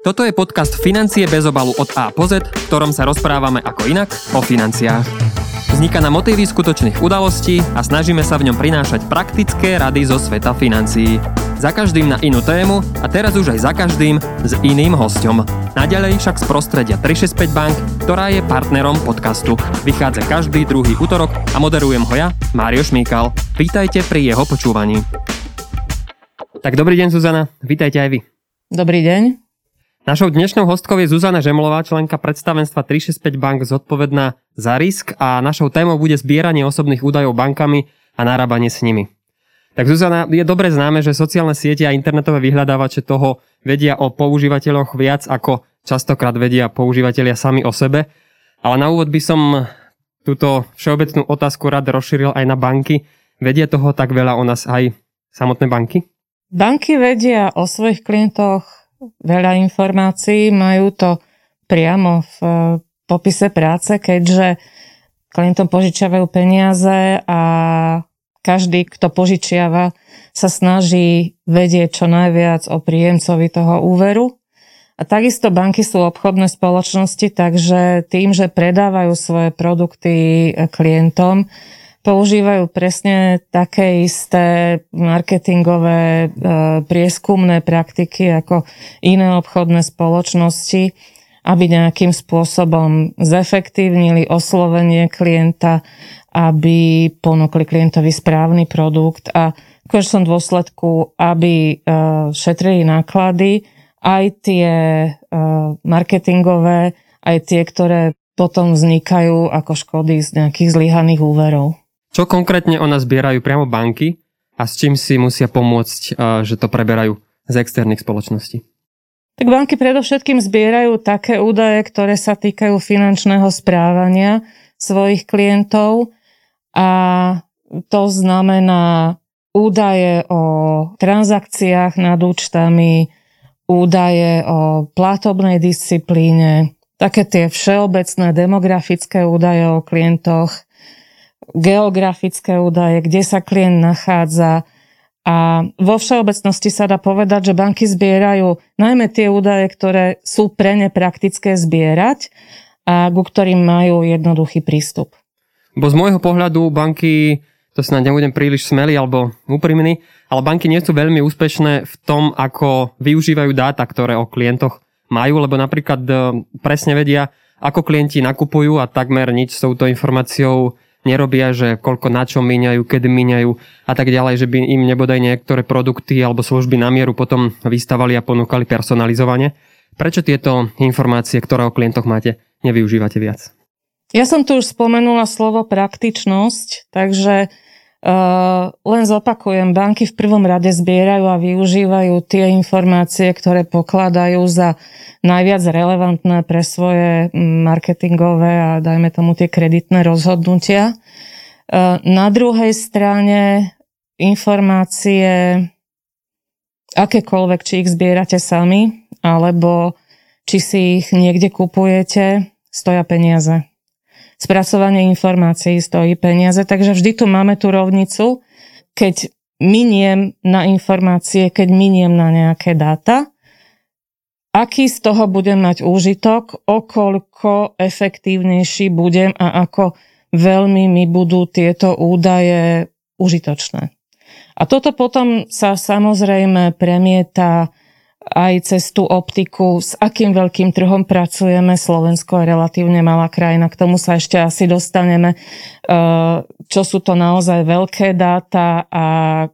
Toto je podcast Financie bez obalu od A po Z, v ktorom sa rozprávame ako inak o financiách. Vzniká na motivy skutočných udalostí a snažíme sa v ňom prinášať praktické rady zo sveta financií. Za každým na inú tému a teraz už aj za každým s iným hostom. Naďalej však z prostredia 365 Bank, ktorá je partnerom podcastu. Vychádza každý druhý útorok a moderujem ho ja, Mário Šmíkal. Vítajte pri jeho počúvaní. Tak dobrý deň, Zuzana. Vítajte aj vy. Dobrý deň. Našou dnešnou hostkou je Zuzana Žemlová, členka predstavenstva 365 Bank zodpovedná za risk a našou témou bude zbieranie osobných údajov bankami a narábanie s nimi. Tak Zuzana, je dobre známe, že sociálne siete a internetové vyhľadávače toho vedia o používateľoch viac ako častokrát vedia používateľia sami o sebe. Ale na úvod by som túto všeobecnú otázku rád rozšíril aj na banky. Vedia toho tak veľa o nás aj samotné banky? Banky vedia o svojich klientoch veľa informácií, majú to priamo v eh, popise práce, keďže klientom požičiavajú peniaze a každý, kto požičiava, sa snaží vedieť čo najviac o príjemcovi toho úveru. A takisto banky sú obchodné spoločnosti, takže tým, že predávajú svoje produkty eh, klientom, používajú presne také isté marketingové e, prieskumné praktiky ako iné obchodné spoločnosti, aby nejakým spôsobom zefektívnili oslovenie klienta, aby ponúkli klientovi správny produkt a v konečnom dôsledku, aby e, šetrili náklady, aj tie e, marketingové, aj tie, ktoré potom vznikajú ako škody z nejakých zlyhaných úverov. Čo konkrétne o nás zbierajú priamo banky a s čím si musia pomôcť, že to preberajú z externých spoločností? Tak banky predovšetkým zbierajú také údaje, ktoré sa týkajú finančného správania svojich klientov a to znamená údaje o transakciách nad účtami, údaje o platobnej disciplíne, také tie všeobecné demografické údaje o klientoch, geografické údaje, kde sa klient nachádza. A vo všeobecnosti sa dá povedať, že banky zbierajú najmä tie údaje, ktoré sú pre ne praktické zbierať a ku ktorým majú jednoduchý prístup. Bo z môjho pohľadu banky, to snad nebudem príliš smelý alebo úprimný, ale banky nie sú veľmi úspešné v tom, ako využívajú dáta, ktoré o klientoch majú, lebo napríklad e, presne vedia, ako klienti nakupujú a takmer nič s touto informáciou nerobia, že koľko na čo míňajú, kedy míňajú a tak ďalej, že by im nebodaj niektoré produkty alebo služby na mieru potom vystavali a ponúkali personalizovanie. Prečo tieto informácie, ktoré o klientoch máte, nevyužívate viac? Ja som tu už spomenula slovo praktičnosť, takže Uh, len zopakujem, banky v prvom rade zbierajú a využívajú tie informácie, ktoré pokladajú za najviac relevantné pre svoje marketingové a dajme tomu tie kreditné rozhodnutia. Uh, na druhej strane informácie akékoľvek, či ich zbierate sami, alebo či si ich niekde kupujete, stoja peniaze spracovanie informácií stojí peniaze, takže vždy tu máme tú rovnicu, keď miniem na informácie, keď miniem na nejaké dáta, aký z toho budem mať úžitok, okoľko efektívnejší budem a ako veľmi mi budú tieto údaje užitočné. A toto potom sa samozrejme premieta aj cez tú optiku, s akým veľkým trhom pracujeme. Slovensko je relatívne malá krajina, k tomu sa ešte asi dostaneme. E, čo sú to naozaj veľké dáta a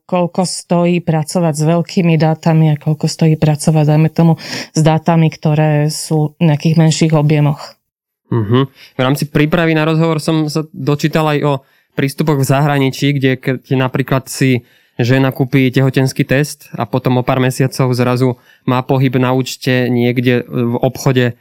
koľko stojí pracovať s veľkými dátami a koľko stojí pracovať, dajme tomu, s dátami, ktoré sú v nejakých menších objemoch. Uh-huh. V rámci prípravy na rozhovor som sa dočítal aj o prístupoch v zahraničí, kde napríklad si žena kúpi tehotenský test a potom o pár mesiacov zrazu má pohyb na účte niekde v obchode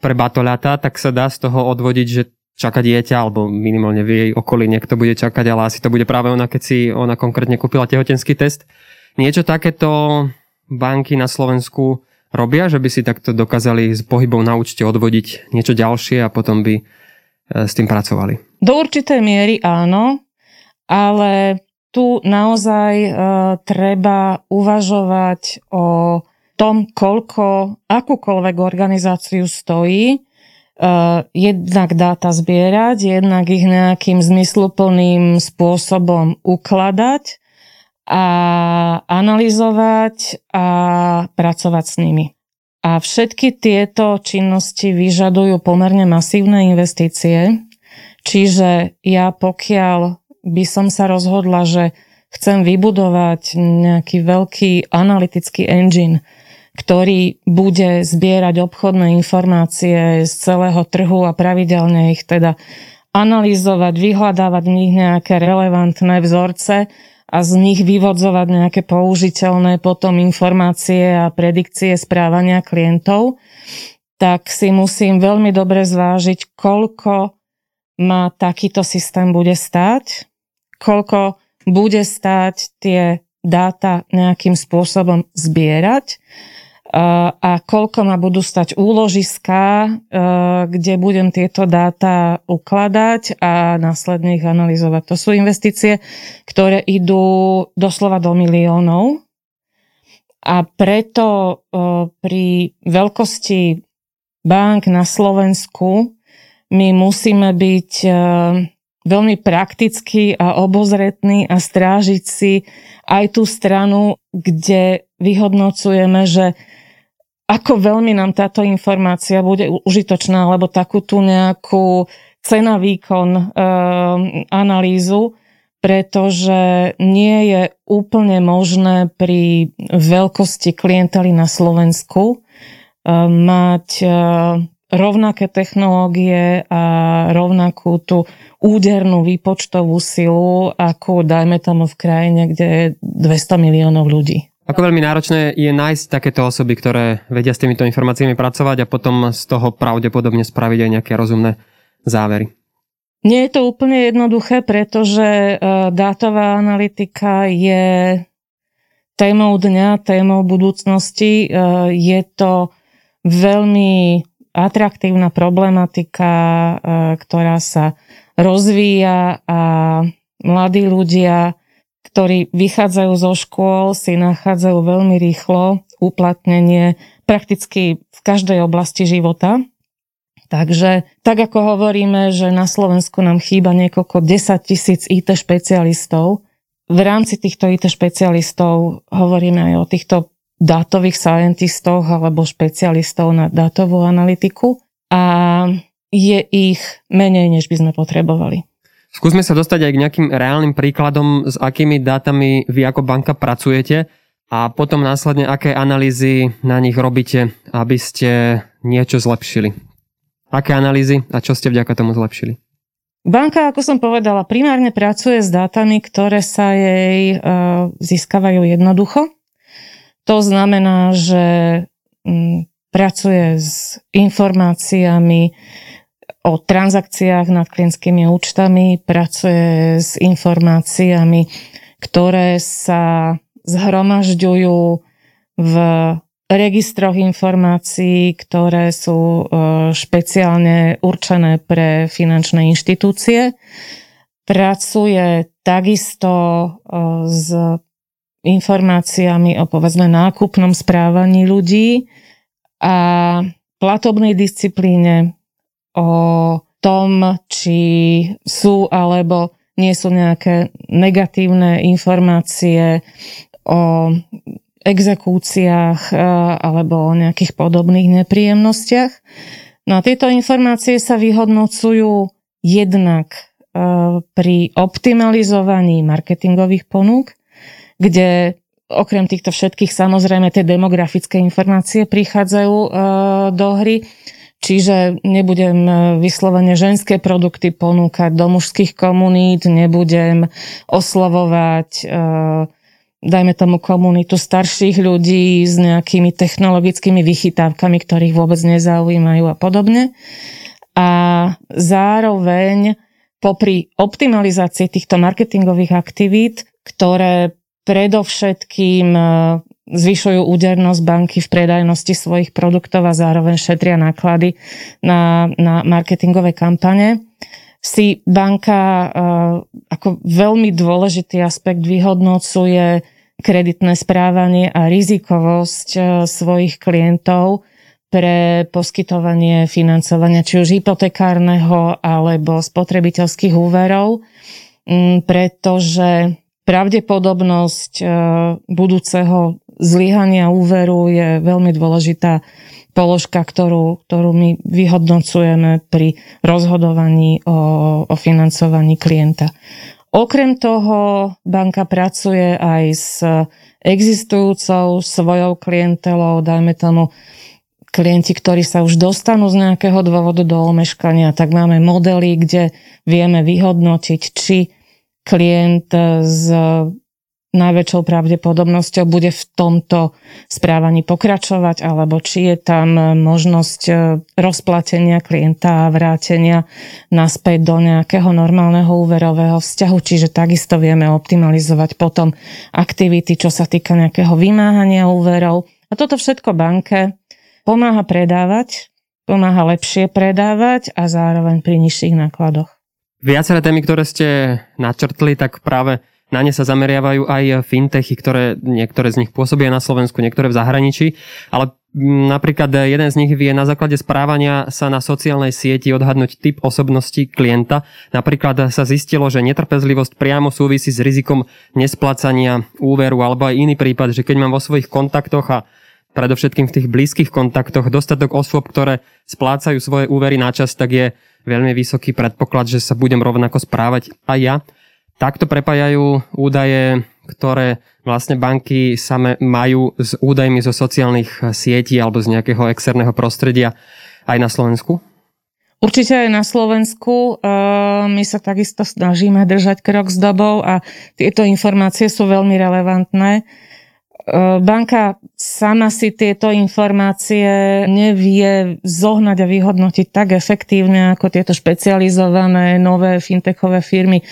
pre batolata, tak sa dá z toho odvodiť, že čaká dieťa, alebo minimálne v jej okolí niekto bude čakať, ale asi to bude práve ona, keď si ona konkrétne kúpila tehotenský test. Niečo takéto banky na Slovensku robia, že by si takto dokázali z pohybov na účte odvodiť niečo ďalšie a potom by e, s tým pracovali? Do určitej miery áno, ale tu naozaj uh, treba uvažovať o tom, koľko akúkoľvek organizáciu stojí, Uh, jednak dáta zbierať, jednak ich nejakým zmysluplným spôsobom ukladať a analyzovať a pracovať s nimi. A všetky tieto činnosti vyžadujú pomerne masívne investície, čiže ja pokiaľ by som sa rozhodla, že chcem vybudovať nejaký veľký analytický engine, ktorý bude zbierať obchodné informácie z celého trhu a pravidelne ich teda analyzovať, vyhľadávať v nich nejaké relevantné vzorce a z nich vyvodzovať nejaké použiteľné potom informácie a predikcie správania klientov, tak si musím veľmi dobre zvážiť, koľko ma takýto systém bude stáť, koľko bude stáť tie dáta nejakým spôsobom zbierať a koľko ma budú stať úložiska, kde budem tieto dáta ukladať a následne ich analyzovať. To sú investície, ktoré idú doslova do miliónov a preto pri veľkosti bank na Slovensku my musíme byť veľmi praktický a obozretný a strážiť si aj tú stranu, kde vyhodnocujeme, že ako veľmi nám táto informácia bude užitočná, alebo takú tú nejakú cena výkon e, analýzu, pretože nie je úplne možné pri veľkosti klientely na Slovensku e, mať e, rovnaké technológie a rovnakú tú údernú výpočtovú silu, ako dajme tomu v krajine, kde je 200 miliónov ľudí. Ako veľmi náročné je nájsť takéto osoby, ktoré vedia s týmito informáciami pracovať a potom z toho pravdepodobne spraviť aj nejaké rozumné závery. Nie je to úplne jednoduché, pretože e, dátová analytika je témou dňa, témou budúcnosti. E, je to veľmi atraktívna problematika, e, ktorá sa rozvíja a mladí ľudia ktorí vychádzajú zo škôl, si nachádzajú veľmi rýchlo uplatnenie prakticky v každej oblasti života. Takže tak ako hovoríme, že na Slovensku nám chýba niekoľko 10 tisíc IT špecialistov, v rámci týchto IT špecialistov hovoríme aj o týchto dátových scientistoch alebo špecialistov na dátovú analytiku a je ich menej, než by sme potrebovali. Skúsme sa dostať aj k nejakým reálnym príkladom, s akými dátami vy ako banka pracujete a potom následne, aké analýzy na nich robíte, aby ste niečo zlepšili. Aké analýzy a čo ste vďaka tomu zlepšili? Banka, ako som povedala, primárne pracuje s dátami, ktoré sa jej uh, získavajú jednoducho. To znamená, že um, pracuje s informáciami, o transakciách nad klientskými účtami, pracuje s informáciami, ktoré sa zhromažďujú v registroch informácií, ktoré sú e, špeciálne určené pre finančné inštitúcie. Pracuje takisto e, s informáciami o povedzme nákupnom správaní ľudí a platobnej disciplíne, o tom, či sú alebo nie sú nejaké negatívne informácie o exekúciách e, alebo o nejakých podobných nepríjemnostiach. No a tieto informácie sa vyhodnocujú jednak e, pri optimalizovaní marketingových ponúk, kde okrem týchto všetkých samozrejme tie demografické informácie prichádzajú e, do hry Čiže nebudem e, vyslovene ženské produkty ponúkať do mužských komunít, nebudem oslovovať e, dajme tomu komunitu starších ľudí s nejakými technologickými vychytávkami, ktorých vôbec nezaujímajú a podobne. A zároveň popri optimalizácii týchto marketingových aktivít, ktoré predovšetkým e, zvyšujú údernosť banky v predajnosti svojich produktov a zároveň šetria náklady na, na marketingové kampane, si banka uh, ako veľmi dôležitý aspekt vyhodnocuje kreditné správanie a rizikovosť e, svojich klientov pre poskytovanie financovania či už hypotekárneho alebo spotrebiteľských úverov, pretože pravdepodobnosť e, budúceho zlyhania úveru je veľmi dôležitá položka, ktorú, ktorú my vyhodnocujeme pri rozhodovaní o, o financovaní klienta. Okrem toho banka pracuje aj s existujúcou svojou klientelou, dajme tomu klienti, ktorí sa už dostanú z nejakého dôvodu do omeškania, tak máme modely, kde vieme vyhodnotiť, či klient s najväčšou pravdepodobnosťou bude v tomto správaní pokračovať, alebo či je tam možnosť e, rozplatenia klienta a vrátenia naspäť do nejakého normálneho úverového vzťahu, čiže takisto vieme optimalizovať potom aktivity, čo sa týka nejakého vymáhania úverov. A toto všetko banke pomáha predávať, pomáha lepšie predávať a zároveň pri nižších nákladoch. Viaceré témy, ktoré ste načrtli, tak práve na ne sa zameriavajú aj fintechy, ktoré niektoré z nich pôsobia na Slovensku, niektoré v zahraničí, ale napríklad jeden z nich vie na základe správania sa na sociálnej sieti odhadnúť typ osobnosti klienta. Napríklad sa zistilo, že netrpezlivosť priamo súvisí s rizikom nesplácania úveru alebo aj iný prípad, že keď mám vo svojich kontaktoch a predovšetkým v tých blízkych kontaktoch dostatok osôb, ktoré splácajú svoje úvery na čas, tak je veľmi vysoký predpoklad, že sa budem rovnako správať aj ja. Takto prepájajú údaje, ktoré vlastne banky same majú s údajmi zo sociálnych sietí alebo z nejakého externého prostredia aj na Slovensku? Určite aj na Slovensku. My sa takisto snažíme držať krok s dobou a tieto informácie sú veľmi relevantné. E, banka sama si tieto informácie nevie zohnať a vyhodnotiť tak efektívne ako tieto špecializované nové fintechové firmy,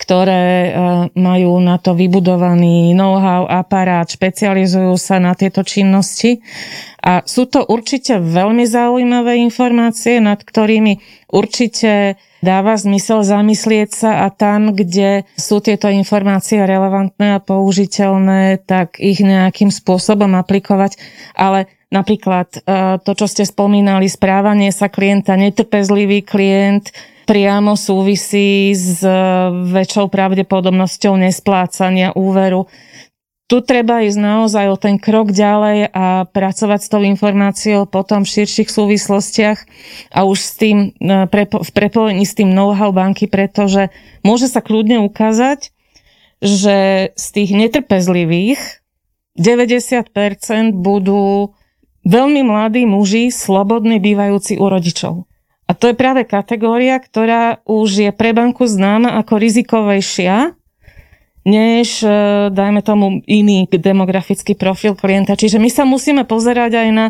ktoré e, majú na to vybudovaný know-how, aparát, špecializujú sa na tieto činnosti. A sú to určite veľmi zaujímavé informácie, nad ktorými určite dáva zmysel zamyslieť sa a tam, kde sú tieto informácie relevantné a použiteľné, tak ich nejakým spôsobom aplikovať. Ale napríklad e, to, čo ste spomínali, správanie sa klienta, netrpezlivý klient, priamo súvisí s väčšou pravdepodobnosťou nesplácania úveru tu treba ísť naozaj o ten krok ďalej a pracovať s tou informáciou potom v širších súvislostiach a už s tým, e, v prepojení s tým know-how banky, pretože môže sa kľudne ukázať, že z tých netrpezlivých 90% budú veľmi mladí muži, slobodní bývajúci u rodičov. A to je práve kategória, ktorá už je pre banku známa ako rizikovejšia, než, e, dajme tomu, iný demografický profil klienta. Čiže my sa musíme pozerať aj na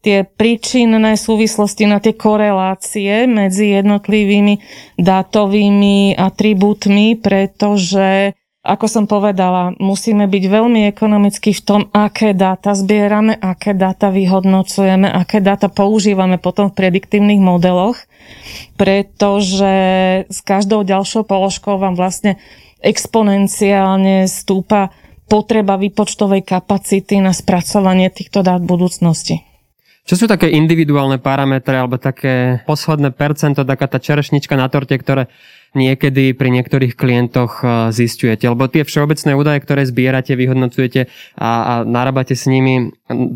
tie príčinné súvislosti, na tie korelácie medzi jednotlivými dátovými atribútmi, pretože ako som povedala, musíme byť veľmi ekonomicky v tom, aké dáta zbierame, aké dáta vyhodnocujeme, aké dáta používame potom v prediktívnych modeloch, pretože s každou ďalšou položkou vám vlastne exponenciálne stúpa potreba výpočtovej kapacity na spracovanie týchto dát budúcnosti. Čo sú také individuálne parametre alebo také posledné percento, taká tá čerešnička na torte, ktoré niekedy pri niektorých klientoch e, zistujete? Lebo tie všeobecné údaje, ktoré zbierate, vyhodnocujete a, a narábate s nimi,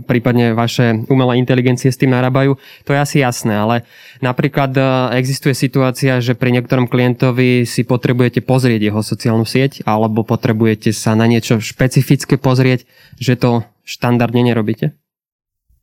prípadne vaše umelé inteligencie s tým narábajú, to je asi jasné, ale napríklad e, existuje situácia, že pri niektorom klientovi si potrebujete pozrieť jeho sociálnu sieť alebo potrebujete sa na niečo špecifické pozrieť, že to štandardne nerobíte?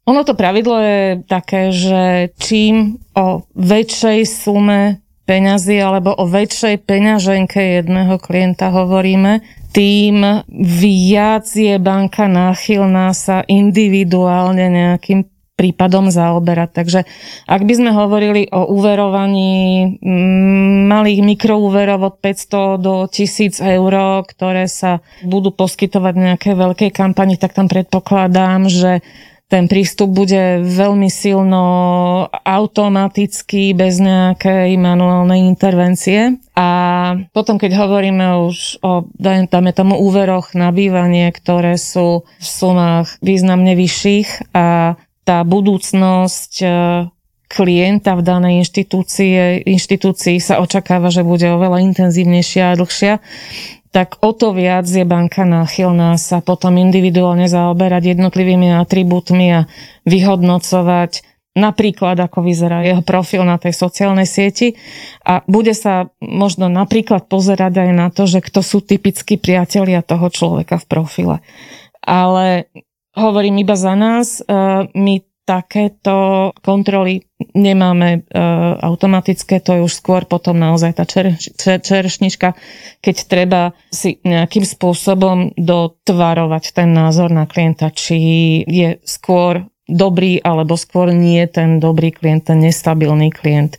Ono to pravidlo je také, že čím o väčšej sume peňazí alebo o väčšej peňaženke jedného klienta hovoríme, tým viac je banka náchylná sa individuálne nejakým prípadom zaoberať. Takže ak by sme hovorili o uverovaní mm, malých mikroúverov od 500 do 1000 eur, ktoré sa budú poskytovať v nejakej veľkej kampani, tak tam predpokladám, že ten prístup bude veľmi silno automatický, bez nejakej manuálnej intervencie. A potom, keď hovoríme už o, dajme tomu, úveroch na bývanie, ktoré sú v sumách významne vyšších a tá budúcnosť e, klienta v danej inštitúcii, inštitúcii sa očakáva, že bude oveľa intenzívnejšia a dlhšia, tak o to viac je banka náchylná sa potom individuálne zaoberať jednotlivými atribútmi a vyhodnocovať napríklad, ako vyzerá jeho profil na tej sociálnej sieti a bude sa možno napríklad pozerať aj na to, že kto sú typickí priatelia toho človeka v profile. Ale hovorím iba za nás, e, my takéto kontroly nemáme e, automatické, to je už skôr potom naozaj tá čer, čer, čerešnička, keď treba si nejakým spôsobom dotvarovať ten názor na klienta, či je skôr dobrý alebo skôr nie ten dobrý klient, ten nestabilný klient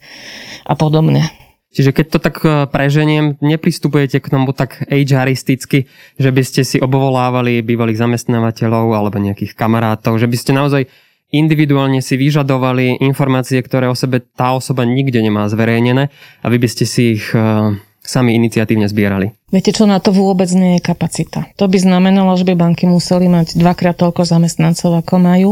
a podobne. Čiže keď to tak e, preženiem, nepristupujete k tomu tak HRisticky, že by ste si obvolávali bývalých zamestnávateľov alebo nejakých kamarátov, že by ste naozaj individuálne si vyžadovali informácie, ktoré o sebe tá osoba nikde nemá zverejnené a vy by ste si ich uh, sami iniciatívne zbierali. Viete čo, na to vôbec nie je kapacita. To by znamenalo, že by banky museli mať dvakrát toľko zamestnancov, ako majú.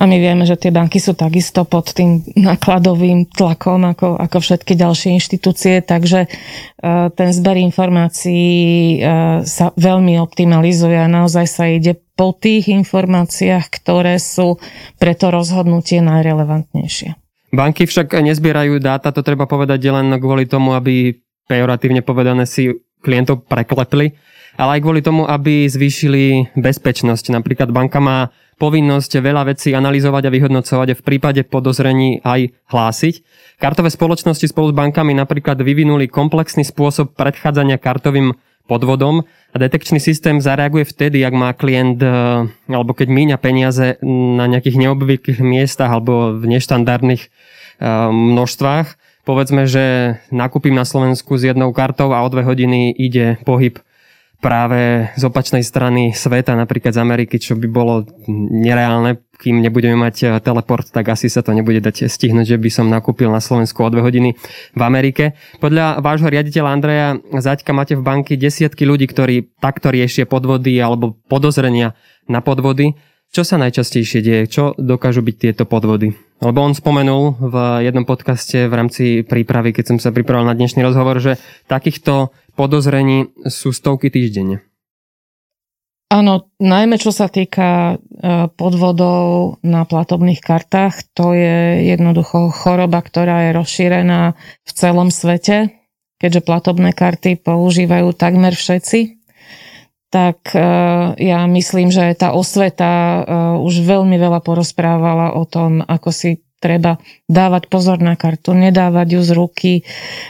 A my vieme, že tie banky sú takisto pod tým nákladovým tlakom, ako, ako všetky ďalšie inštitúcie, takže uh, ten zber informácií uh, sa veľmi optimalizuje a naozaj sa ide po tých informáciách, ktoré sú pre to rozhodnutie najrelevantnejšie. Banky však nezbierajú dáta, to treba povedať len kvôli tomu, aby pejoratívne povedané si klientov preklepli, ale aj kvôli tomu, aby zvýšili bezpečnosť. Napríklad banka má povinnosť veľa vecí analyzovať a vyhodnocovať a v prípade podozrení aj hlásiť. Kartové spoločnosti spolu s bankami napríklad vyvinuli komplexný spôsob predchádzania kartovým podvodom a detekčný systém zareaguje vtedy, ak má klient e, alebo keď míňa peniaze na nejakých neobvyklých miestach alebo v neštandardných e, množstvách. Povedzme, že nakúpim na Slovensku s jednou kartou a o dve hodiny ide pohyb práve z opačnej strany sveta, napríklad z Ameriky, čo by bolo nereálne, kým nebudeme mať eh, teleport, tak asi sa to nebude dať stihnúť, že by som nakúpil na Slovensku o dve hodiny v Amerike. Podľa vášho riaditeľa Andreja Zaďka máte v banky desiatky ľudí, ktorí takto riešia podvody alebo podozrenia na podvody. Čo sa najčastejšie deje? Čo dokážu byť tieto podvody? Lebo on spomenul v jednom podcaste v rámci prípravy, keď som sa pripravil na dnešný rozhovor, že takýchto podozrení sú stovky týždenne. Áno, najmä čo sa týka e, podvodov na platobných kartách, to je jednoducho choroba, ktorá je rozšírená v celom svete, keďže platobné karty používajú takmer všetci tak e, ja myslím, že tá osveta e, už veľmi veľa porozprávala o tom, ako si treba dávať pozor na kartu, nedávať ju z ruky.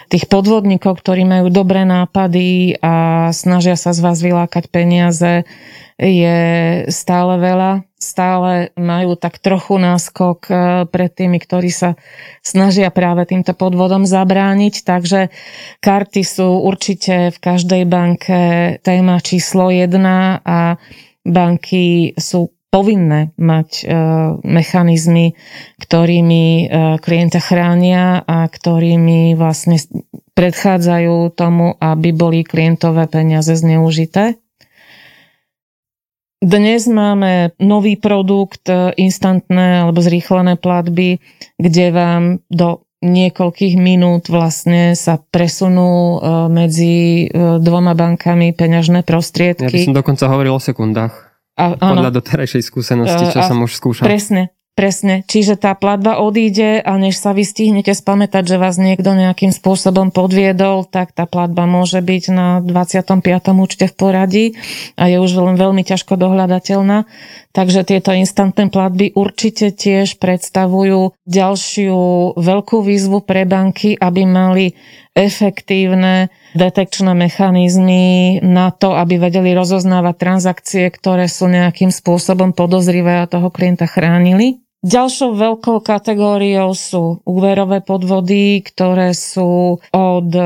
Tých podvodníkov, ktorí majú dobré nápady a snažia sa z vás vylákať peniaze, je stále veľa. Stále majú tak trochu náskok eh, pred tými, ktorí sa snažia práve týmto podvodom zabrániť. Takže karty sú určite v každej banke téma číslo jedna a banky sú povinné mať e, mechanizmy, ktorými e, klienta chránia a ktorými vlastne predchádzajú tomu, aby boli klientové peniaze zneužité. Dnes máme nový produkt, e, instantné alebo zrýchlené platby, kde vám do niekoľkých minút vlastne sa presunú medzi dvoma bankami peňažné prostriedky. Ja by som dokonca hovoril o sekundách. A, áno. Podľa doterajšej skúsenosti, čo a, som už skúšal. Presne, Presne, čiže tá platba odíde a než sa vy stihnete spamätať, že vás niekto nejakým spôsobom podviedol, tak tá platba môže byť na 25. účte v poradí a je už len veľmi ťažko dohľadateľná. Takže tieto instantné platby určite tiež predstavujú ďalšiu veľkú výzvu pre banky, aby mali efektívne detekčné mechanizmy na to, aby vedeli rozoznávať transakcie, ktoré sú nejakým spôsobom podozrivé a toho klienta chránili. Ďalšou veľkou kategóriou sú úverové podvody, ktoré sú od e,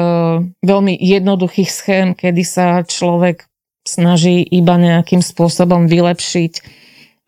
veľmi jednoduchých schém, kedy sa človek snaží iba nejakým spôsobom vylepšiť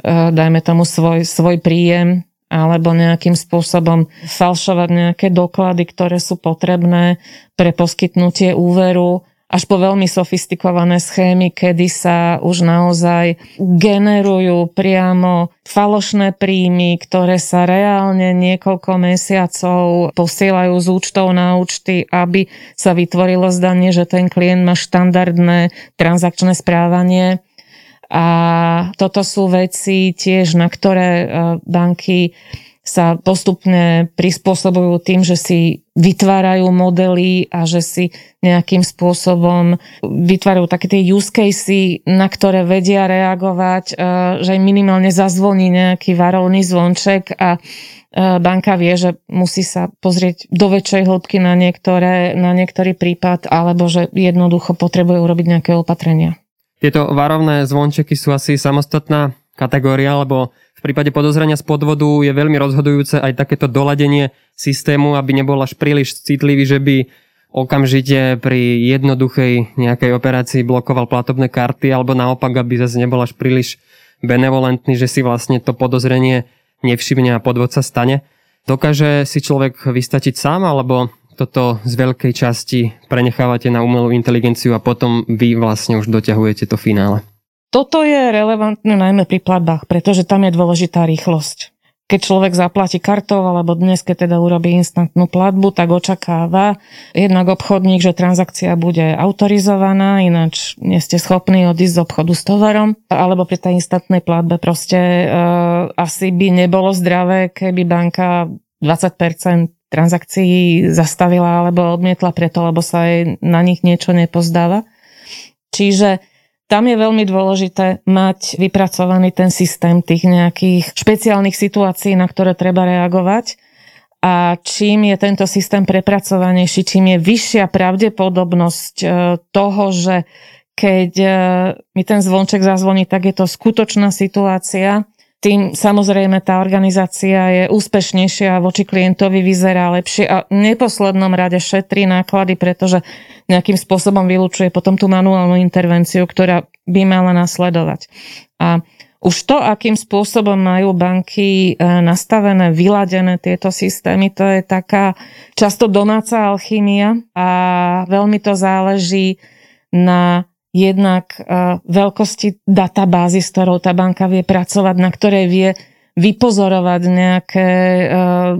dajme tomu svoj, svoj príjem alebo nejakým spôsobom falšovať nejaké doklady, ktoré sú potrebné pre poskytnutie úveru, až po veľmi sofistikované schémy, kedy sa už naozaj generujú priamo falošné príjmy, ktoré sa reálne niekoľko mesiacov posielajú z účtov na účty, aby sa vytvorilo zdanie, že ten klient má štandardné transakčné správanie. A toto sú veci tiež, na ktoré e, banky sa postupne prispôsobujú tým, že si vytvárajú modely a že si nejakým spôsobom vytvárajú také tie use casey, na ktoré vedia reagovať, e, že im minimálne zazvoní nejaký varovný zvonček a e, banka vie, že musí sa pozrieť do väčšej hĺbky na, niektoré, na niektorý prípad alebo že jednoducho potrebuje urobiť nejaké opatrenia. Tieto varovné zvončeky sú asi samostatná kategória, lebo prípade podozrenia z podvodu je veľmi rozhodujúce aj takéto doladenie systému, aby nebol až príliš citlivý, že by okamžite pri jednoduchej nejakej operácii blokoval platobné karty, alebo naopak, aby zase nebol až príliš benevolentný, že si vlastne to podozrenie nevšimne a podvod sa stane. Dokáže si človek vystačiť sám, alebo toto z veľkej časti prenechávate na umelú inteligenciu a potom vy vlastne už doťahujete to finále. Toto je relevantné najmä pri platbách, pretože tam je dôležitá rýchlosť. Keď človek zaplatí kartou alebo dnes, keď teda urobí instantnú platbu, tak očakáva jednak obchodník, že transakcia bude autorizovaná, ináč nie ste schopní odísť z obchodu s tovarom. Alebo pri tej instantnej platbe proste uh, asi by nebolo zdravé, keby banka 20% transakcií zastavila alebo odmietla preto, lebo sa jej na nich niečo nepozdáva. Čiže tam je veľmi dôležité mať vypracovaný ten systém tých nejakých špeciálnych situácií, na ktoré treba reagovať. A čím je tento systém prepracovanejší, čím je vyššia pravdepodobnosť e, toho, že keď e, mi ten zvonček zazvoní, tak je to skutočná situácia, tým samozrejme tá organizácia je úspešnejšia a voči klientovi vyzerá lepšie a v neposlednom rade šetrí náklady, pretože nejakým spôsobom vylúčuje potom tú manuálnu intervenciu, ktorá by mala nasledovať. A už to, akým spôsobom majú banky e, nastavené, vyladené tieto systémy, to je taká často domáca alchymia a veľmi to záleží na jednak uh, veľkosti databázy, s ktorou tá banka vie pracovať, na ktorej vie vypozorovať nejaké uh,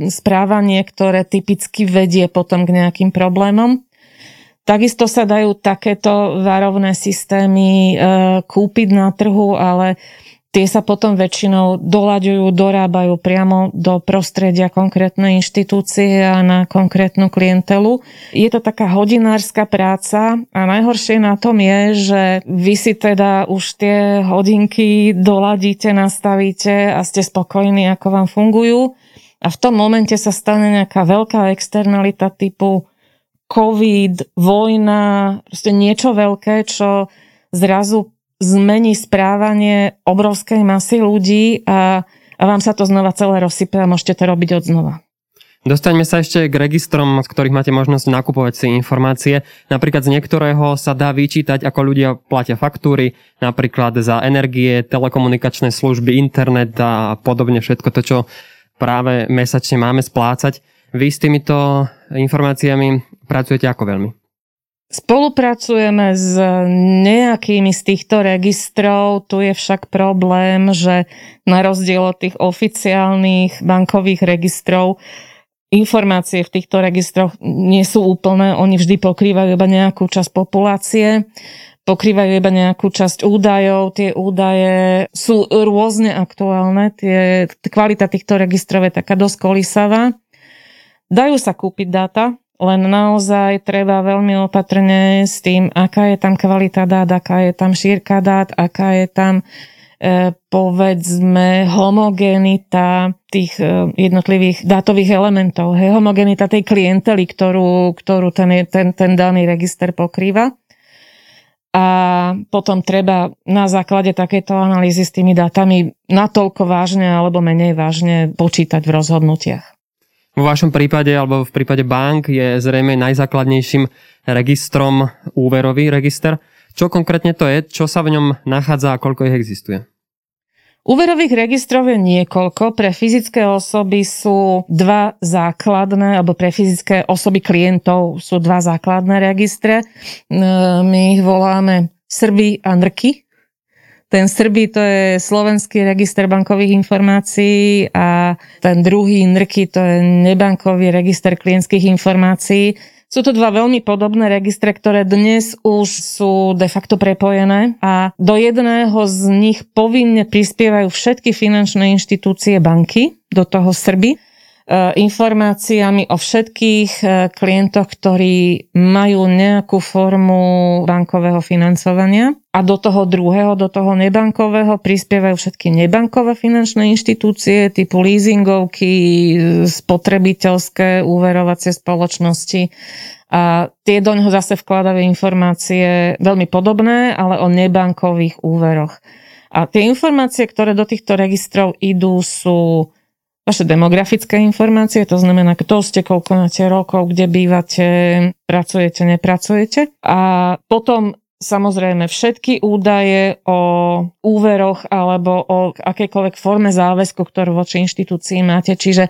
správanie, ktoré typicky vedie potom k nejakým problémom. Takisto sa dajú takéto varovné systémy uh, kúpiť na trhu, ale Tie sa potom väčšinou doľaďujú, dorábajú priamo do prostredia konkrétnej inštitúcie a na konkrétnu klientelu. Je to taká hodinárska práca a najhoršie na tom je, že vy si teda už tie hodinky doladíte, nastavíte a ste spokojní, ako vám fungujú. A v tom momente sa stane nejaká veľká externalita typu COVID, vojna, proste niečo veľké, čo zrazu zmení správanie obrovskej masy ľudí a, a vám sa to znova celé rozsype a môžete to robiť od znova. Dostaňme sa ešte k registrom, z ktorých máte možnosť nakupovať si informácie. Napríklad z niektorého sa dá vyčítať, ako ľudia platia faktúry, napríklad za energie, telekomunikačné služby, internet a podobne všetko to, čo práve mesačne máme splácať. Vy s týmito informáciami pracujete ako veľmi? Spolupracujeme s nejakými z týchto registrov, tu je však problém, že na rozdiel od tých oficiálnych bankových registrov informácie v týchto registroch nie sú úplné, oni vždy pokrývajú iba nejakú časť populácie, pokrývajú iba nejakú časť údajov, tie údaje sú rôzne aktuálne, tie, kvalita týchto registrov je taká dosť kolísavá. Dajú sa kúpiť dáta, len naozaj treba veľmi opatrne s tým, aká je tam kvalita dát, aká je tam šírka dát, aká je tam e, povedzme homogenita tých e, jednotlivých dátových elementov, hej, homogenita tej klientely, ktorú, ktorú ten, ten, ten daný register pokrýva. A potom treba na základe takéto analýzy s tými dátami natoľko vážne alebo menej vážne počítať v rozhodnutiach. Vo vašom prípade alebo v prípade bank je zrejme najzákladnejším registrom úverový register. Čo konkrétne to je? Čo sa v ňom nachádza a koľko ich existuje? Úverových registrov je niekoľko. Pre fyzické osoby sú dva základné, alebo pre fyzické osoby klientov sú dva základné registre. My ich voláme Srby a Nrky. Ten Srby to je slovenský register bankových informácií a ten druhý Nrky to je nebankový register klientských informácií. Sú to dva veľmi podobné registre, ktoré dnes už sú de facto prepojené a do jedného z nich povinne prispievajú všetky finančné inštitúcie banky, do toho Srby, informáciami o všetkých e, klientoch, ktorí majú nejakú formu bankového financovania a do toho druhého, do toho nebankového prispievajú všetky nebankové finančné inštitúcie typu leasingovky, spotrebiteľské úverovacie spoločnosti a tie do neho zase vkladajú informácie veľmi podobné, ale o nebankových úveroch. A tie informácie, ktoré do týchto registrov idú, sú vaše demografické informácie, to znamená, kto ste, koľko máte rokov, kde bývate, pracujete, nepracujete. A potom samozrejme všetky údaje o úveroch alebo o akejkoľvek forme záväzku, ktorú voči inštitúcii máte. Čiže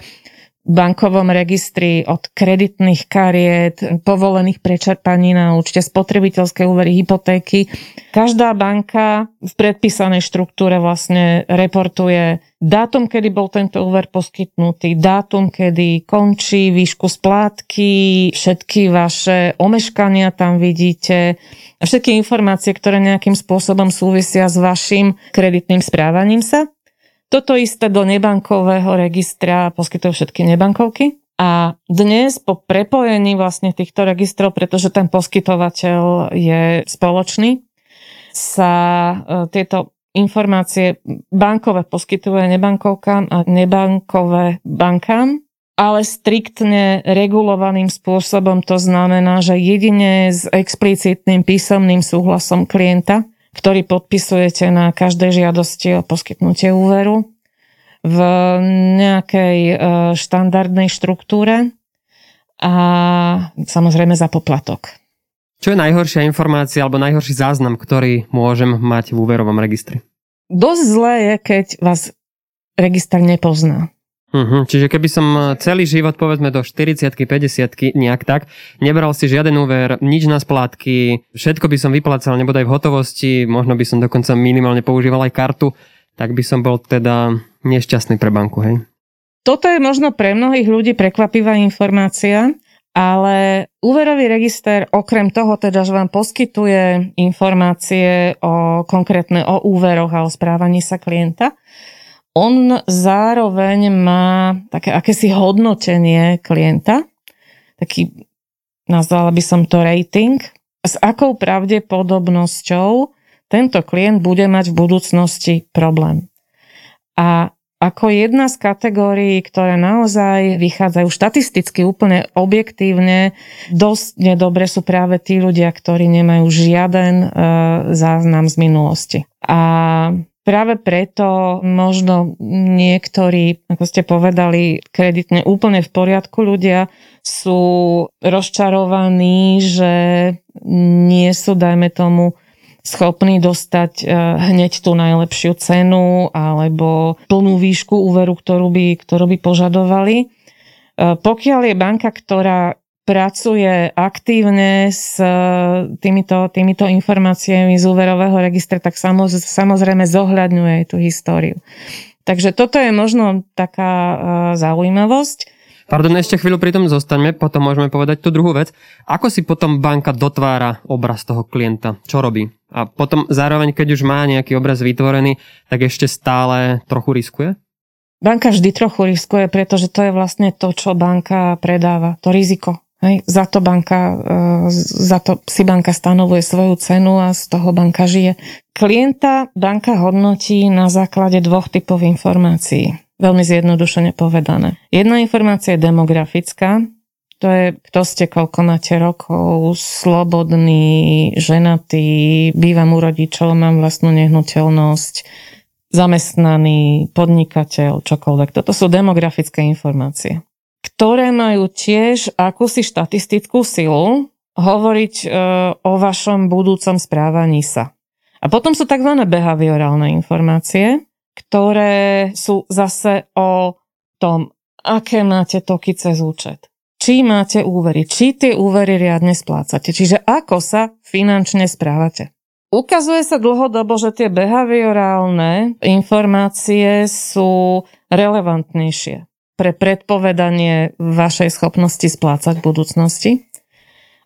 bankovom registri od kreditných kariet, povolených prečerpaní na účte, spotrebiteľské úvery, hypotéky. Každá banka v predpísanej štruktúre vlastne reportuje dátum, kedy bol tento úver poskytnutý, dátum, kedy končí, výšku splátky, všetky vaše omeškania tam vidíte, všetky informácie, ktoré nejakým spôsobom súvisia s vašim kreditným správaním sa. Toto isté do nebankového registra poskytujú všetky nebankovky. A dnes po prepojení vlastne týchto registrov, pretože ten poskytovateľ je spoločný, sa e, tieto informácie bankové poskytuje nebankovkám a nebankové bankám, ale striktne regulovaným spôsobom. To znamená, že jedine s explicitným písomným súhlasom klienta ktorý podpisujete na každej žiadosti o poskytnutie úveru v nejakej e, štandardnej štruktúre a samozrejme za poplatok. Čo je najhoršia informácia alebo najhorší záznam, ktorý môžem mať v úverovom registri? Dosť zlé je, keď vás register nepozná. Uh-huh. Čiže keby som eh, celý život, povedzme do 40 50 nejak tak, nebral si žiaden úver, nič na splátky, všetko by som vyplacal nebodaj v hotovosti, možno by som dokonca minimálne používal aj kartu, tak by som bol teda nešťastný pre banku, hej? Toto je možno pre mnohých ľudí prekvapivá informácia, ale úverový register okrem toho teda, že vám poskytuje informácie o konkrétne o úveroch a o správaní sa klienta, on zároveň má také akési hodnotenie klienta, taký, nazvala by som to rating, s akou pravdepodobnosťou tento klient bude mať v budúcnosti problém. A ako jedna z kategórií, ktoré naozaj vychádzajú štatisticky úplne objektívne, dosť nedobre sú práve tí ľudia, ktorí nemajú žiaden e, záznam z minulosti. A Práve preto možno niektorí, ako ste povedali, kreditne úplne v poriadku ľudia sú rozčarovaní, že nie sú, dajme tomu, schopní dostať eh, hneď tú najlepšiu cenu alebo plnú výšku úveru, ktorú by, ktorú by požadovali. Eh, pokiaľ je banka, ktorá pracuje aktívne s e, týmito, týmito informáciami z úverového registra, tak samozrejme zohľadňuje tú históriu. Takže toto je možno taká e, zaujímavosť. Pardon, ešte chvíľu pri tom zostaňme, potom môžeme povedať tú druhú vec. Ako si potom banka dotvára obraz toho klienta? Čo robí? A potom zároveň, keď už má nejaký obraz vytvorený, tak ešte stále trochu riskuje? Banka vždy trochu riskuje, pretože to je vlastne to, čo banka predáva, to riziko. Hej, za to banka, e, za to si banka stanovuje svoju cenu a z toho banka žije. Klienta banka hodnotí na základe dvoch typov informácií. Veľmi zjednodušene povedané. Jedna informácia je demografická, to je, kto ste, koľko máte rokov, slobodný, ženatý, bývam u rodičov, mám vlastnú nehnuteľnosť, zamestnaný, podnikateľ, čokoľvek. Toto sú demografické informácie ktoré majú tiež akúsi štatistickú silu hovoriť e, o vašom budúcom správaní sa. A potom sú tzv. behaviorálne informácie, ktoré sú zase o tom, aké máte toky cez účet. Či máte úvery, či tie úvery riadne splácate. Čiže ako sa finančne správate. Ukazuje sa dlhodobo, že tie behaviorálne informácie sú relevantnejšie pre predpovedanie vašej schopnosti splácať v budúcnosti.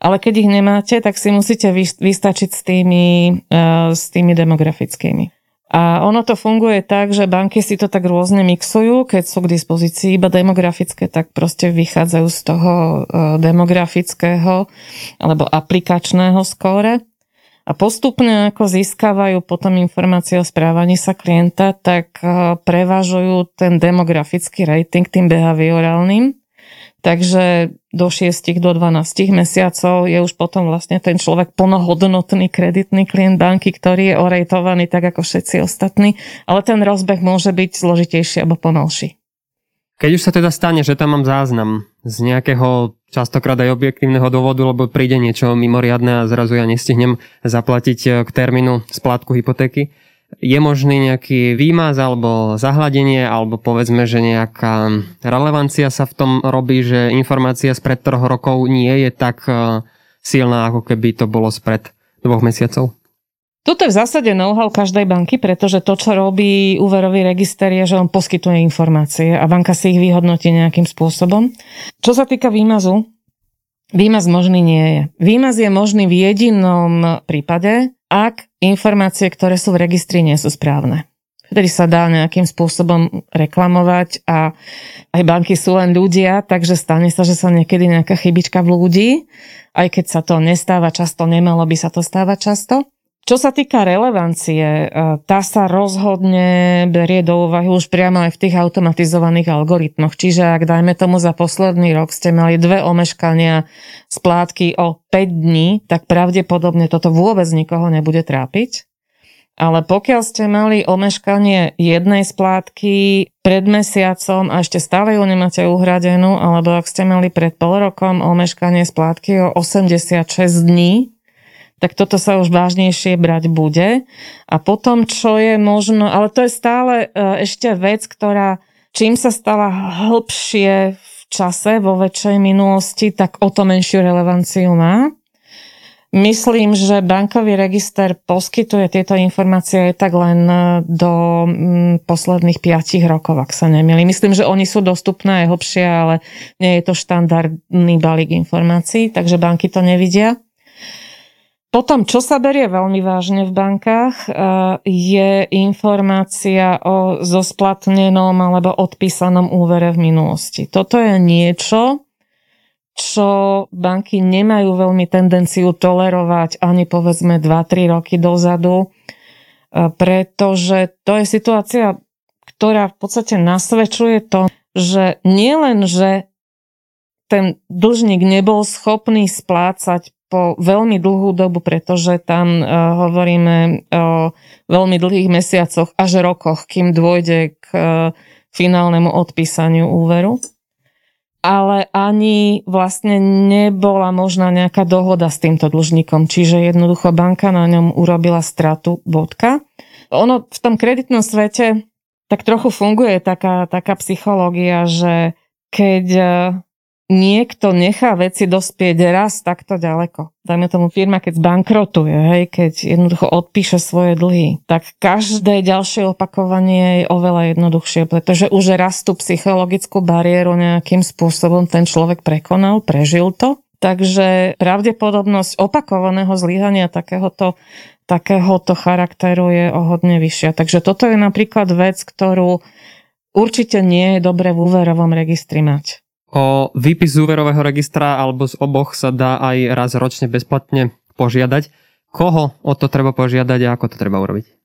Ale keď ich nemáte, tak si musíte vystačiť s tými, uh, s tými demografickými. A ono to funguje tak, že banky si to tak rôzne mixujú, keď sú k dispozícii iba demografické, tak proste vychádzajú z toho uh, demografického alebo aplikačného skóre. A postupne ako získavajú potom informácie o správaní sa klienta, tak uh, prevažujú ten demografický rating tým behaviorálnym Takže do 6 do 12 mesiacov je už potom vlastne ten človek plnohodnotný kreditný klient banky, ktorý je orejtovaný tak ako všetci ostatní, ale ten rozbeh môže byť zložitejší alebo pomalší. Keď už sa teda stane, že tam mám záznam z nejakého častokrát aj objektívneho dôvodu, lebo príde niečo mimoriadne a zrazu ja nestihnem zaplatiť eh, k termínu splátku hypotéky, je možný nejaký výmaz alebo zahladenie, alebo povedzme, že nejaká relevancia sa v tom robí, že informácia spred troch rokov nie je tak e, silná, ako keby to bolo spred dvoch mesiacov? Toto je v zásade know-how každej banky, pretože to, čo robí úverový register, je, že on poskytuje informácie a banka si ich vyhodnotí nejakým spôsobom. Čo sa týka výmazu, výmaz možný nie je. Výmaz je možný v jedinom prípade, ak informácie, ktoré sú v registri, nie sú správne. Vtedy sa dá nejakým spôsobom reklamovať a aj banky sú len ľudia, takže stane sa, že sa niekedy nejaká chybička vlúdi, aj keď sa to nestáva často, nemalo by sa to stávať často. Čo sa týka relevancie, e, tá sa rozhodne berie do úvahy už priamo aj v tých automatizovaných algoritmoch. Čiže ak dajme tomu za posledný rok ste mali dve omeškania splátky o 5 dní, tak pravdepodobne toto vôbec nikoho nebude trápiť. Ale pokiaľ ste mali omeškanie jednej splátky pred mesiacom a ešte stále ju nemáte uhradenú, alebo ak ste mali pred pol rokom omeškanie splátky o 86 dní, tak toto sa už vážnejšie brať bude. A potom, čo je možno, ale to je stále e, ešte vec, ktorá čím sa stala hĺbšie v čase, vo väčšej minulosti, tak o to menšiu relevanciu má. Myslím, že bankový register poskytuje tieto informácie aj tak len e, do mm, posledných 5 rokov, ak sa nemili. Myslím, že oni sú dostupné aj hlbšie, ale nie je to štandardný balík informácií, takže banky to nevidia. Potom, čo sa berie veľmi vážne v bankách, e, je informácia o zosplatnenom alebo odpísanom úvere v minulosti. Toto je niečo, čo banky nemajú veľmi tendenciu tolerovať ani povedzme 2-3 roky dozadu, e, pretože to je situácia, ktorá v podstate nasvedčuje to, že nielen, že ten dlžník nebol schopný splácať po veľmi dlhú dobu, pretože tam uh, hovoríme o veľmi dlhých mesiacoch až rokoch, kým dôjde k uh, finálnemu odpísaniu úveru. Ale ani vlastne nebola možná nejaká dohoda s týmto dlžníkom, čiže jednoducho banka na ňom urobila stratu bodka. Ono v tom kreditnom svete tak trochu funguje taká, taká psychológia, že keď niekto nechá veci dospieť raz takto ďaleko. Dajme tomu firma, keď zbankrotuje, hej, keď jednoducho odpíše svoje dlhy, tak každé ďalšie opakovanie je oveľa jednoduchšie, pretože už raz tú psychologickú bariéru nejakým spôsobom ten človek prekonal, prežil to. Takže pravdepodobnosť opakovaného zlyhania takéhoto, takéhoto charakteru je o hodne vyššia. Takže toto je napríklad vec, ktorú určite nie je dobre v úverovom registri mať. O výpis z úverového registra alebo z oboch sa dá aj raz ročne bezplatne požiadať. Koho o to treba požiadať a ako to treba urobiť?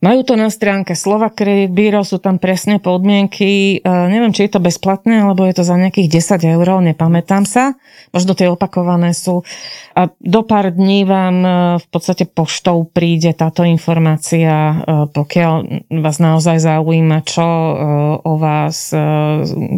Majú to na stránke Slova Credit Bureau, sú tam presne podmienky. Uh, neviem, či je to bezplatné, alebo je to za nejakých 10 eur, nepamätám sa. Možno tie opakované sú. A do pár dní vám uh, v podstate poštou príde táto informácia, uh, pokiaľ vás naozaj zaujíma, čo o vás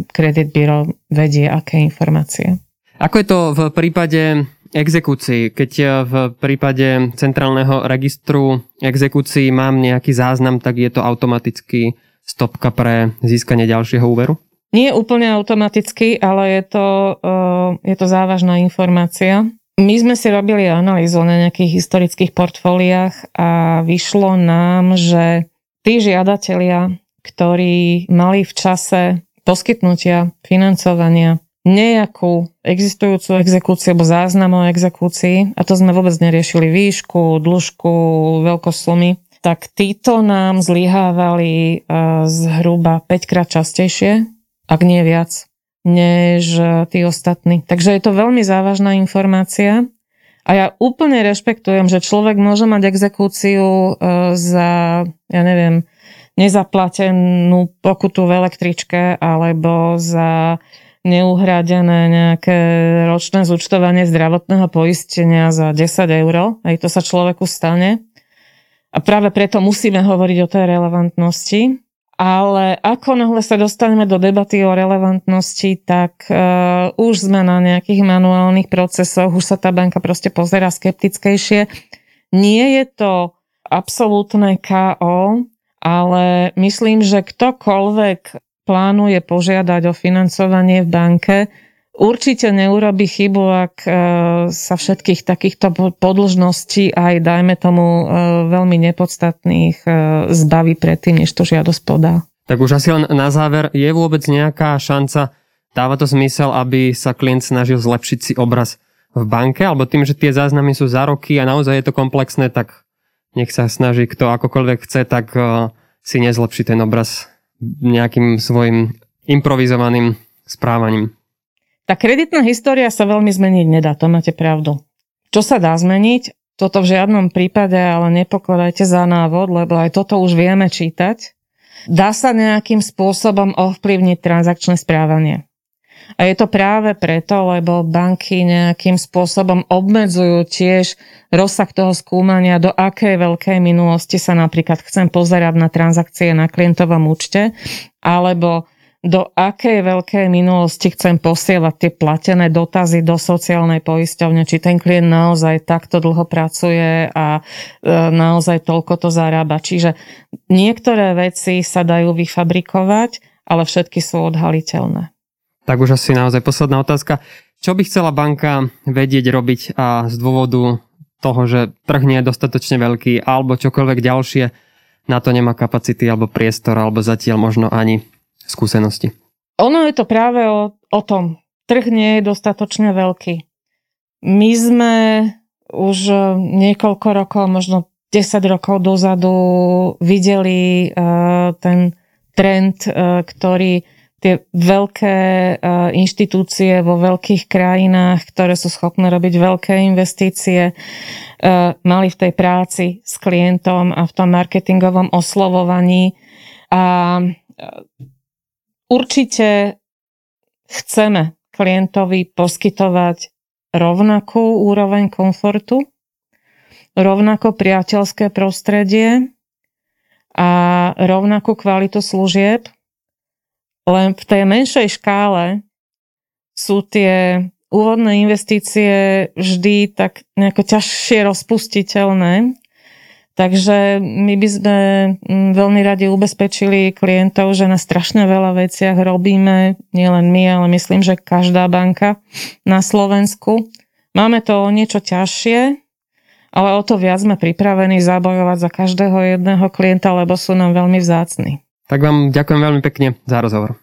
Credit Bureau vedie, aké informácie. Ako je to v prípade exekúcii. Keď v prípade centrálneho registru exekúcií mám nejaký záznam, tak je to automaticky stopka pre získanie ďalšieho úveru? Nie úplne automaticky, ale je to, uh, je to závažná informácia. My sme si robili analýzu na nejakých historických portfóliách a vyšlo nám, že tí žiadatelia, ktorí mali v čase poskytnutia financovania nejakú existujúcu exekúciu alebo záznam o exekúcii, a to sme vôbec neriešili výšku, dĺžku, veľkosť sumy, tak títo nám zlyhávali uh, zhruba 5 krát častejšie, ak nie viac než e, tí ostatní. Takže je to veľmi závažná informácia a ja úplne rešpektujem, že človek môže mať exekúciu e, za, ja neviem, nezaplatenú pokutu v električke alebo za neuhradené nejaké ročné zúčtovanie zdravotného poistenia za 10 eur. Aj to sa človeku stane. A práve preto musíme hovoriť o tej relevantnosti. Ale ako náhle sa dostaneme do debaty o relevantnosti, tak uh, už sme na nejakých manuálnych procesoch, už sa tá banka proste pozera skeptickejšie. Nie je to absolútne KO, ale myslím, že ktokoľvek plánuje požiadať o financovanie v banke, Určite neurobi chybu, ak e, sa všetkých takýchto podlžností aj, dajme tomu, e, veľmi nepodstatných e, zbaví predtým, než to žiadosť podá. Tak už asi len na záver, je vôbec nejaká šanca, dáva to zmysel, aby sa klient snažil zlepšiť si obraz v banke, alebo tým, že tie záznamy sú za roky a naozaj je to komplexné, tak nech sa snaží kto akokoľvek chce, tak si nezlepší ten obraz nejakým svojim improvizovaným správaním. Tá kreditná história sa veľmi zmeniť nedá, to máte pravdu. Čo sa dá zmeniť? Toto v žiadnom prípade, ale nepokladajte za návod, lebo aj toto už vieme čítať. Dá sa nejakým spôsobom ovplyvniť transakčné správanie. A je to práve preto, lebo banky nejakým spôsobom obmedzujú tiež rozsah toho skúmania, do akej veľkej minulosti sa napríklad chcem pozerať na transakcie na klientovom účte, alebo do akej veľkej minulosti chcem posielať tie platené dotazy do sociálnej poisťovne, či ten klient naozaj takto dlho pracuje a e, naozaj toľko to zarába. Čiže niektoré veci sa dajú vyfabrikovať, ale všetky sú odhaliteľné. Tak už asi naozaj posledná otázka. Čo by chcela banka vedieť robiť a z dôvodu toho, že trh nie je dostatočne veľký alebo čokoľvek ďalšie, na to nemá kapacity alebo priestor alebo zatiaľ možno ani skúsenosti? Ono je to práve o, o tom. Trh nie je dostatočne veľký. My sme už niekoľko rokov, možno 10 rokov dozadu videli uh, ten trend, uh, ktorý tie veľké uh, inštitúcie vo veľkých krajinách, ktoré sú schopné robiť veľké investície, uh, mali v tej práci s klientom a v tom marketingovom oslovovaní. A Určite chceme klientovi poskytovať rovnakú úroveň komfortu, rovnako priateľské prostredie a rovnakú kvalitu služieb, len v tej menšej škále sú tie úvodné investície vždy tak nejako ťažšie rozpustiteľné Takže my by sme mm, veľmi radi ubezpečili klientov, že na strašne veľa veciach robíme, nielen my, ale myslím, že každá banka na Slovensku. Máme to o niečo ťažšie, ale o to viac sme pripravení zabojovať za každého jedného klienta, lebo sú nám veľmi vzácni. Tak vám ďakujem veľmi pekne za rozhovor.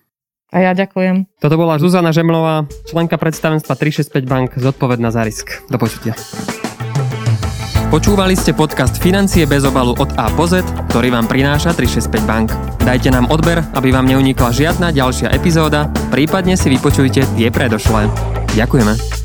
A ja ďakujem. Toto bola Zuzana Žemlová, členka predstavenstva 365 Bank, zodpovedná za risk. Do počutia. Počúvali ste podcast Financie bez obalu od A po Z, ktorý vám prináša 365 Bank. Dajte nám odber, aby vám neunikla žiadna ďalšia epizóda, prípadne si vypočujte tie predošlé. Ďakujeme.